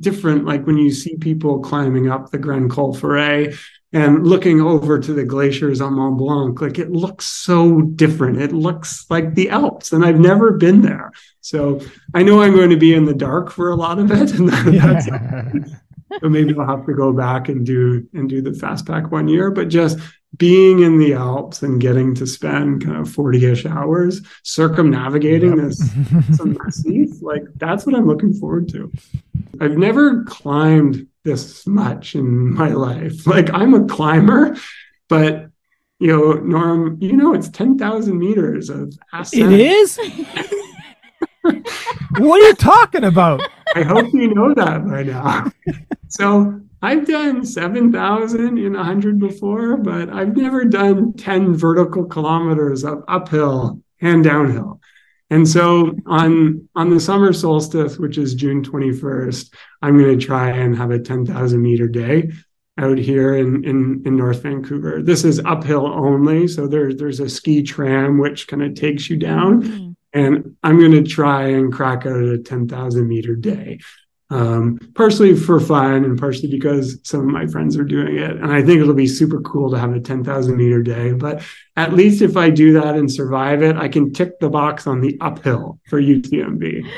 different. Like when you see people climbing up the Grand Col Ferret and looking over to the glaciers on Mont Blanc, like it looks so different. It looks like the Alps, and I've never been there. So I know I'm going to be in the dark for a lot of it, and (laughs) that's but maybe I'll have to go back and do and do the fast pack one year. But just being in the Alps and getting to spend kind of 40-ish hours circumnavigating yep. this some (laughs) massif, like that's what I'm looking forward to. I've never climbed this much in my life. (laughs) Like I'm a climber, but you know, Norm, you know it's 10,000 meters of ascent. It is? (laughs) what are you talking about? I hope you know that by now. (laughs) So I've done 7,000 in 100 before, but I've never done 10 vertical kilometers of uphill and downhill. And so on on the summer solstice, which is June 21st, I'm going to try and have a 10,000 meter day out here in, in, in North Vancouver. This is uphill only. So there's there's a ski tram which kind of takes you down. Mm-hmm. And I'm going to try and crack out a 10,000 meter day um, partially for fun and partially because some of my friends are doing it. And I think it'll be super cool to have a 10,000 meter day. But at least if I do that and survive it, I can tick the box on the uphill for UTMB.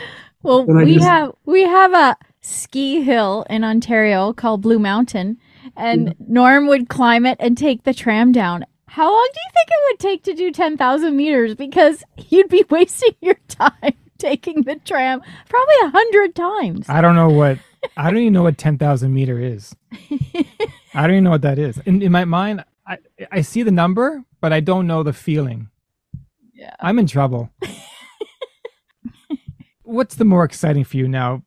Well, we just... have we have a ski hill in Ontario called Blue Mountain, and yeah. Norm would climb it and take the tram down. How long do you think it would take to do 10,000 meters? Because you'd be (laughs) wasting your time taking the tram probably a hundred times. I don't know what I don't even know what ten thousand meter is. I don't even know what that is. In, in my mind, I I see the number, but I don't know the feeling. Yeah, I'm in trouble. (laughs) What's the more exciting for you now,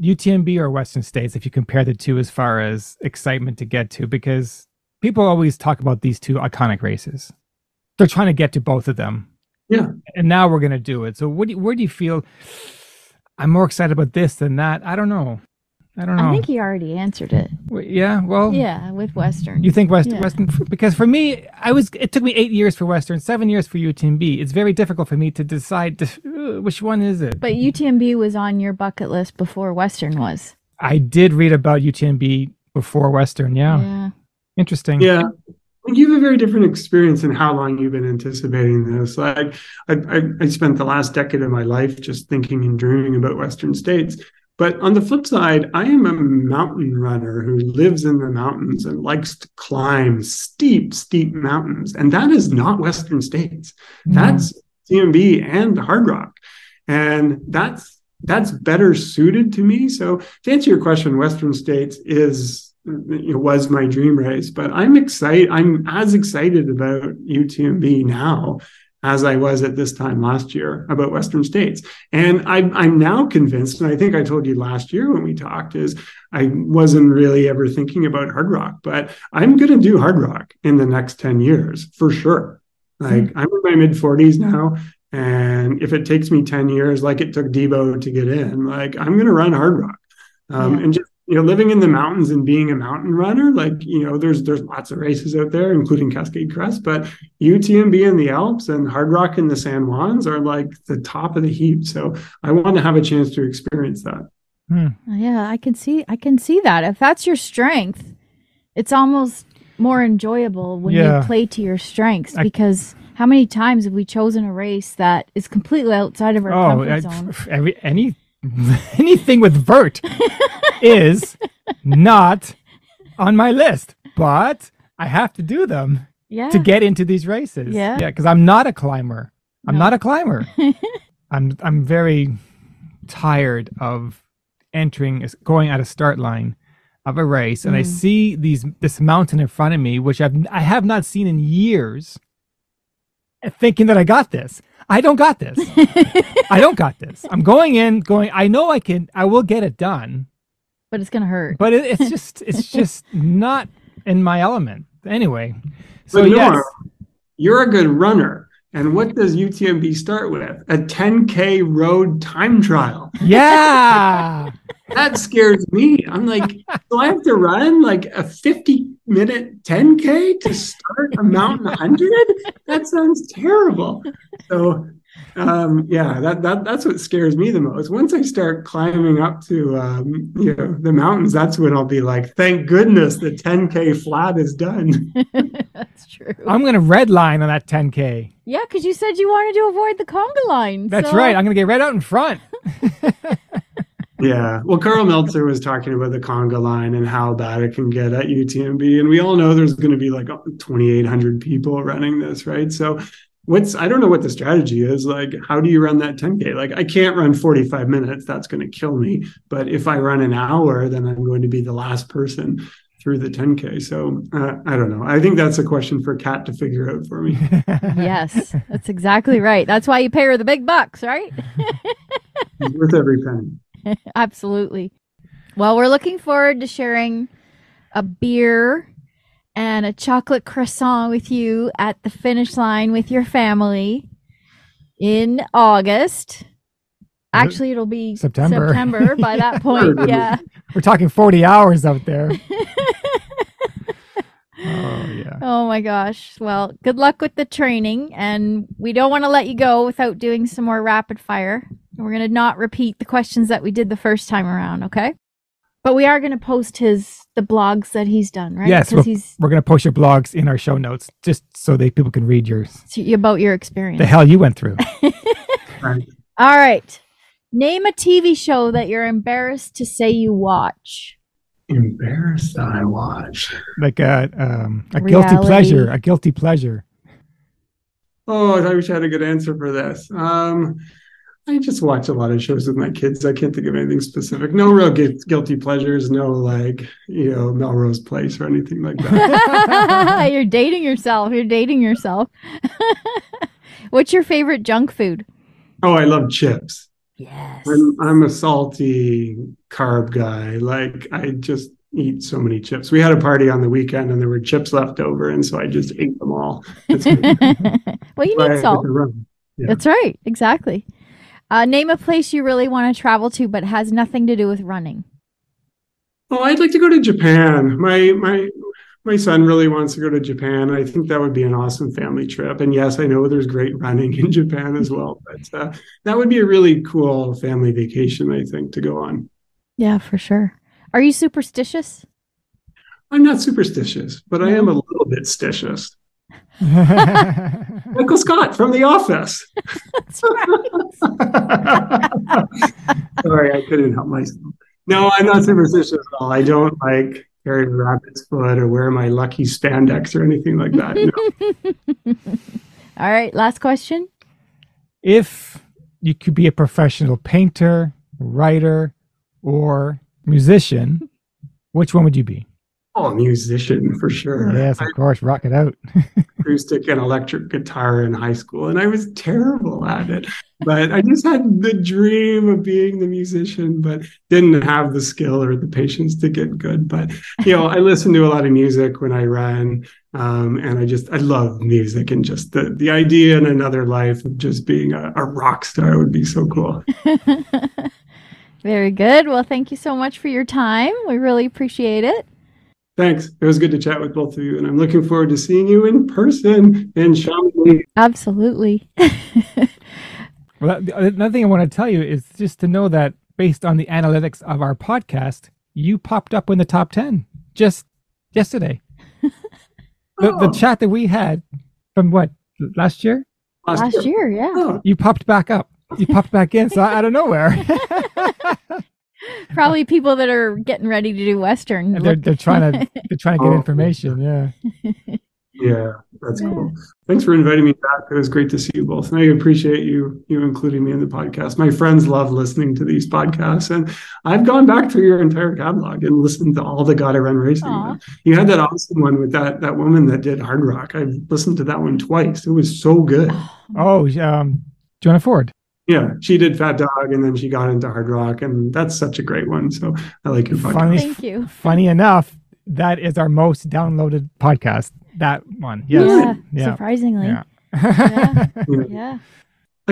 UTMB or Western States? If you compare the two as far as excitement to get to, because people always talk about these two iconic races. They're trying to get to both of them yeah. And now we're gonna do it. So what do you, where do you feel? I'm more excited about this than that. I don't know. I don't know. I think he already answered it. Yeah, well, yeah, with Western. You think Western? Yeah. Western? Because for me, I was. It took me eight years for Western, seven years for UTMB. It's very difficult for me to decide to, uh, which one is it. But UTMB was on your bucket list before Western was. I did read about UTMB before Western. Yeah. Yeah. Interesting. Yeah you have a very different experience in how long you've been anticipating this. Like I, I, I, spent the last decade of my life just thinking and dreaming about Western states. But on the flip side, I am a mountain runner who lives in the mountains and likes to climb steep, steep mountains. And that is not Western states. Mm-hmm. That's UTMB and Hardrock. And that's that's better suited to me. So to answer your question, Western states is it was my dream race. But I'm excited. I'm as excited about UTMB now as I was at this time last year about Western states. And I, I'm now convinced, and I think I told you last year when we talked, is I wasn't really ever thinking about Hardrock, but I'm going to do Hardrock in the next 10 years for sure. Like mm-hmm. I'm in my mid 40s now. And if it takes me 10 years, like it took Debo to get in, like I'm going to run Hardrock. Um, yeah. and just you know, living in the mountains and being a mountain runner, like, you know, there's there's lots of races out there, including Cascade Crest, but UTMB in the Alps and Hardrock in the San Juans are like the top of the heap. So I want to have a chance to experience that. Hmm. Yeah, I can see I can see that. If that's your strength, it's almost more enjoyable when yeah. you play to your strengths I, because how many times have we chosen a race that is completely outside of our oh, comfort zone? I, every any (laughs) anything with vert is not on my list, but I have to do them yeah. to get into these races. Yeah, yeah, because I'm not a climber. I'm no. not a climber. (laughs) I'm I'm very tired of entering, going at a start line of a race, and mm. I see these this mountain in front of me, which I've I have not seen in years, thinking that I got this. I don't got this. I don't got this. I'm going in, going. I know I can. I will get it done, but it's gonna hurt. But it, it's just, it's just not in my element. Anyway, so but yes, you're a good runner. And what does UTMB start with? A 10K road time trial. Yeah. (laughs) that scares me. I'm like, do I have to run like a 50 minute 10K to start a mountain 100? That sounds terrible. So um, yeah, that that that's what scares me the most. Once I start climbing up to um, you know the mountains, that's when I'll be like, thank goodness the 10k flat is done. (laughs) That's true. I'm gonna red line on that 10k. yeah, because you said you wanted to avoid the conga line. That's so- right. I'm gonna get right out in front. (laughs) (laughs) Yeah. Well, Karl Meltzer was talking about the conga line and how bad it can get at UTMB. And we all know there's going to be like 2,800 people running this, right? So, what's, I don't know what the strategy is. Like, how do you run that 10K? Like, I can't run 45 minutes. That's going to kill me. But if I run an hour, then I'm going to be the last person through the 10K. So, uh, I don't know. I think that's a question for Kat to figure out for me. (laughs) Yes, that's exactly right. That's why you pay her the big bucks, right? (laughs) It's worth every penny. (laughs) Absolutely. Well, we're looking forward to sharing a beer and a chocolate croissant with you at the finish line with your family in August. Actually, it'll be September. September by that (laughs) point. yeah. We're talking 40 hours out there. (laughs) oh yeah. Oh my gosh. Well, good luck with the training. And we don't want to let you go without doing some more rapid fire. We're going to not repeat the questions that we did the first time around, okay? But we are going to post his the blogs that he's done, right? Yes, because he's We're gonna post your blogs in our show notes just so that people can read yours. about your experience. The hell you went through. (laughs) Right. All right. Name a TV show that you're embarrassed to say you watch. Embarrassed that I watch. like a um, a guilty pleasure. A guilty pleasure. Oh, I wish I had a good answer for this. Um, I just watch a lot of shows with my kids. I can't think of anything specific. No real gu- guilty pleasures. No like you know Melrose Place or anything like that. (laughs) you're dating yourself. You're dating yourself. (laughs) What's your favorite junk food? oh, I love chips. Yes. I'm I'm a salty carb guy. Like I just eat so many chips. We had a party on the weekend and there were chips left over, and so I just ate them all. (laughs) Well, you need salt. Yeah. That's right. Exactly. Uh, name a place you really want to travel to, but has nothing to do with running. Oh, I'd like to go to Japan. My my my son really wants to go to Japan. I think that would be an awesome family trip. And yes, I know there's great running in Japan as well, but uh, that would be a really cool family vacation. I think to go on. Yeah, for sure. Are you superstitious? I'm not superstitious, but I am a little bit stitious. (laughs) Michael Scott from The Office. That's right. (laughs) Sorry, I couldn't help myself. No, I'm not superstitious at all. I don't like carry a rabbit's foot or wear my lucky spandex or anything like that. No. (laughs) All right. Last question. if you could be a professional painter, writer, or musician, which one would you be? Oh, a musician for sure. Yes, of course, rock it out. (laughs) acoustic and electric guitar in high school, and I was terrible at it. But I just had the dream of being the musician, but didn't have the skill or the patience to get good. But you know, I listen to a lot of music when I ran, um, and I just I love music and just the the idea in another life of just being a, a rock star would be so cool. (laughs) Very good. Well, thank you so much for your time. We really appreciate it. Thanks. It was good to chat with both of you, and I'm looking forward to seeing you in person in Chamonix. Absolutely. (laughs) Well, uh, another thing I want to tell you is just to know that based on the analytics of our podcast, you popped up in the top 10 just yesterday. (laughs) The, the Oh. chat that we had from what, last year? Last year, yeah. Oh, You popped back up. You popped back in, so out of nowhere. (laughs) Probably people that are getting ready to do Western. They're, they're trying to (laughs) they're trying to get Oh. information. Yeah. Yeah, that's Yeah. cool. Thanks for inviting me back. It was great to see you both. And I appreciate you you including me in the podcast. My friends love listening to these podcasts, and I've gone back through your entire catalog and listened to all the Gotta Run Racing. Aw. You had that awesome one with that that woman that did Hardrock. I've listened to that one twice. It was so good. Oh, um, Joanna Ford. Yeah, she did Fat mm-hmm. Dog, and then she got into Hardrock, and that's such a great one. So I like your podcast. Funny. Thank you. Funny enough, that is our most downloaded podcast. That one. Yes. Yeah, Yeah. surprisingly. Yeah. Yeah. (laughs) Yeah.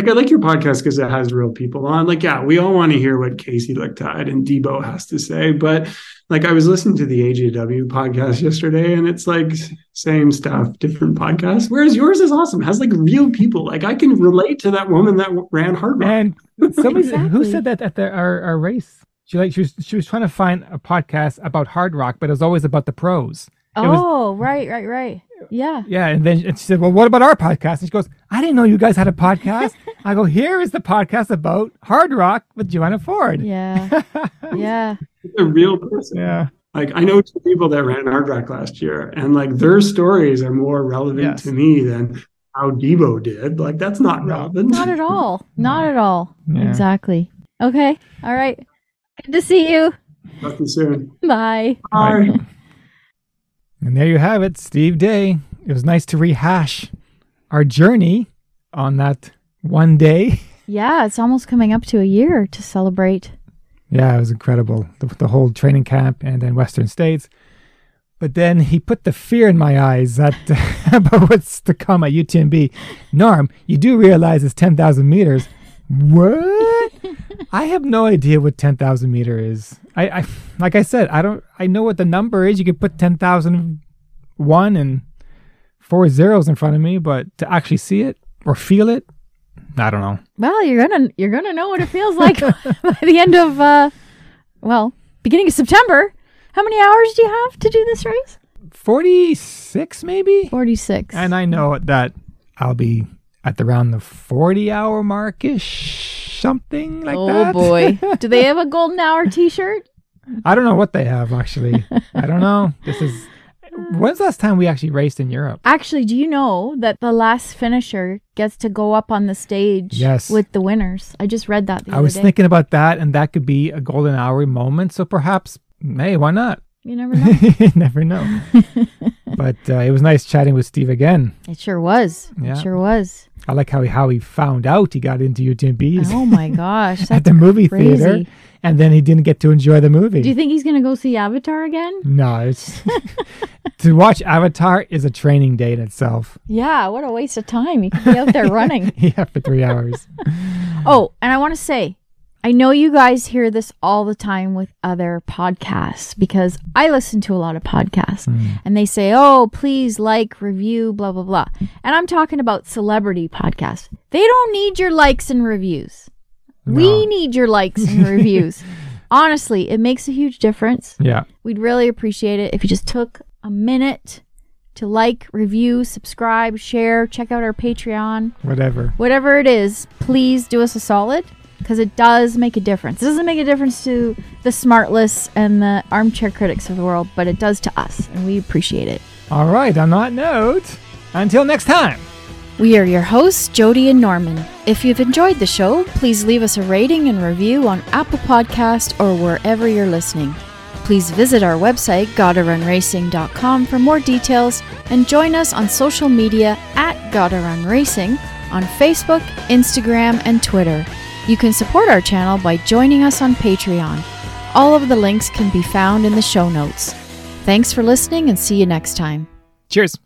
Yeah. like I like your podcast because it has real people on. Like, yeah, we all want to hear what Kaci Lickteig and Debo has to say, but like I was listening to the AJW podcast yesterday, and it's like same stuff, different podcast. Whereas yours is awesome, has like real people. Like I can relate to that woman that ran Hardrock. And somebody said- who said that at the, our, our race? She like she was she was trying to find a podcast about Hardrock, but it was always about the pros. It was- Oh, right, right, right. Yeah. Yeah, and then and she said, "Well, what about our podcast?" And she goes, "I didn't know you guys had a podcast." (laughs) I go, "Here is the podcast about Hardrock with Joanna Ford." Yeah. (laughs) Yeah. It's a real person. yeah, Like I know two people that ran Hardrock last year, and like their stories are more relevant Yes. to me than how Debo did. Like that's not No. relevant. Not at all. Not at all. Yeah. Exactly. Okay. All right. Good to see you. Talk to you soon. Bye. Bye. And there you have it, Steve Day. It was nice to rehash our journey on that one day. (laughs) Yeah, it's almost coming up to a year to celebrate. Yeah, it was incredible. The, the whole training camp and then Western States. But then he put the fear in my eyes that (laughs) about what's to come at UTMB. Norm, you do realize it's 10,000 meters. What? (laughs) I have no idea what 10,000 meter is. I, I, like I said, I don't, I know what the number is. You could put 10,001 and four zeros in front of me, but to actually see it or feel it, I don't know. Well, you're gonna you're gonna know what it feels like (laughs) by the end of uh well, beginning of September. How many hours do you have to do this race? 46 maybe? Forty six. And I know that I'll be at around the 40 hour markish, something like oh that. Oh (laughs) boy. do they have a golden hour t shirt? I don't know what they have actually. I don't know. This is when's the last time we actually raced in Europe? Actually, do you know that the last finisher gets to go up on the stage Yes. with the winners? I just read that the I was day. thinking about that, and that could be a golden hour moment. So perhaps, hey, why not? You never know. (laughs) you never know. (laughs) but uh, it was nice chatting with Steve again. it sure was. Yeah. It sure was. I like how he, how he found out he got into UTMBs Oh my (laughs) gosh. at the movie crazy. theater, and then he didn't get to enjoy the movie. Do you think he's gonna go see Avatar again? No, it's to watch Avatar is a training day in itself. Yeah, what a waste of time. You could be out there running. yeah, for three hours. Oh, and I want to say, I know you guys hear this all the time with other podcasts because I listen to a lot of podcasts mm. and they say, oh, please like, review, blah, blah, blah. And I'm talking about celebrity podcasts. They don't need your likes and reviews. We need your likes and reviews. (laughs) Honestly, it makes a huge difference. Yeah, We'd really appreciate it if you just took a minute to like, review, subscribe, share, check out our Patreon whatever. whatever it is, please do us a solid because it does make a difference. It doesn't make a difference to the smartless and the armchair critics of the world, but it does to us, and we appreciate it. All right, on that note, until next time. We are your hosts, Jody and Norman. If you've enjoyed the show, please leave us a rating and review on Apple Podcast or wherever you're listening. Please visit our website, GottaRunRacing.com for more details and join us on social media at Gotta Run Racing on Facebook, Instagram, and Twitter. You can support our channel by joining us on Patreon. All of the links can be found in the show notes. Thanks for listening and see you next time. Cheers.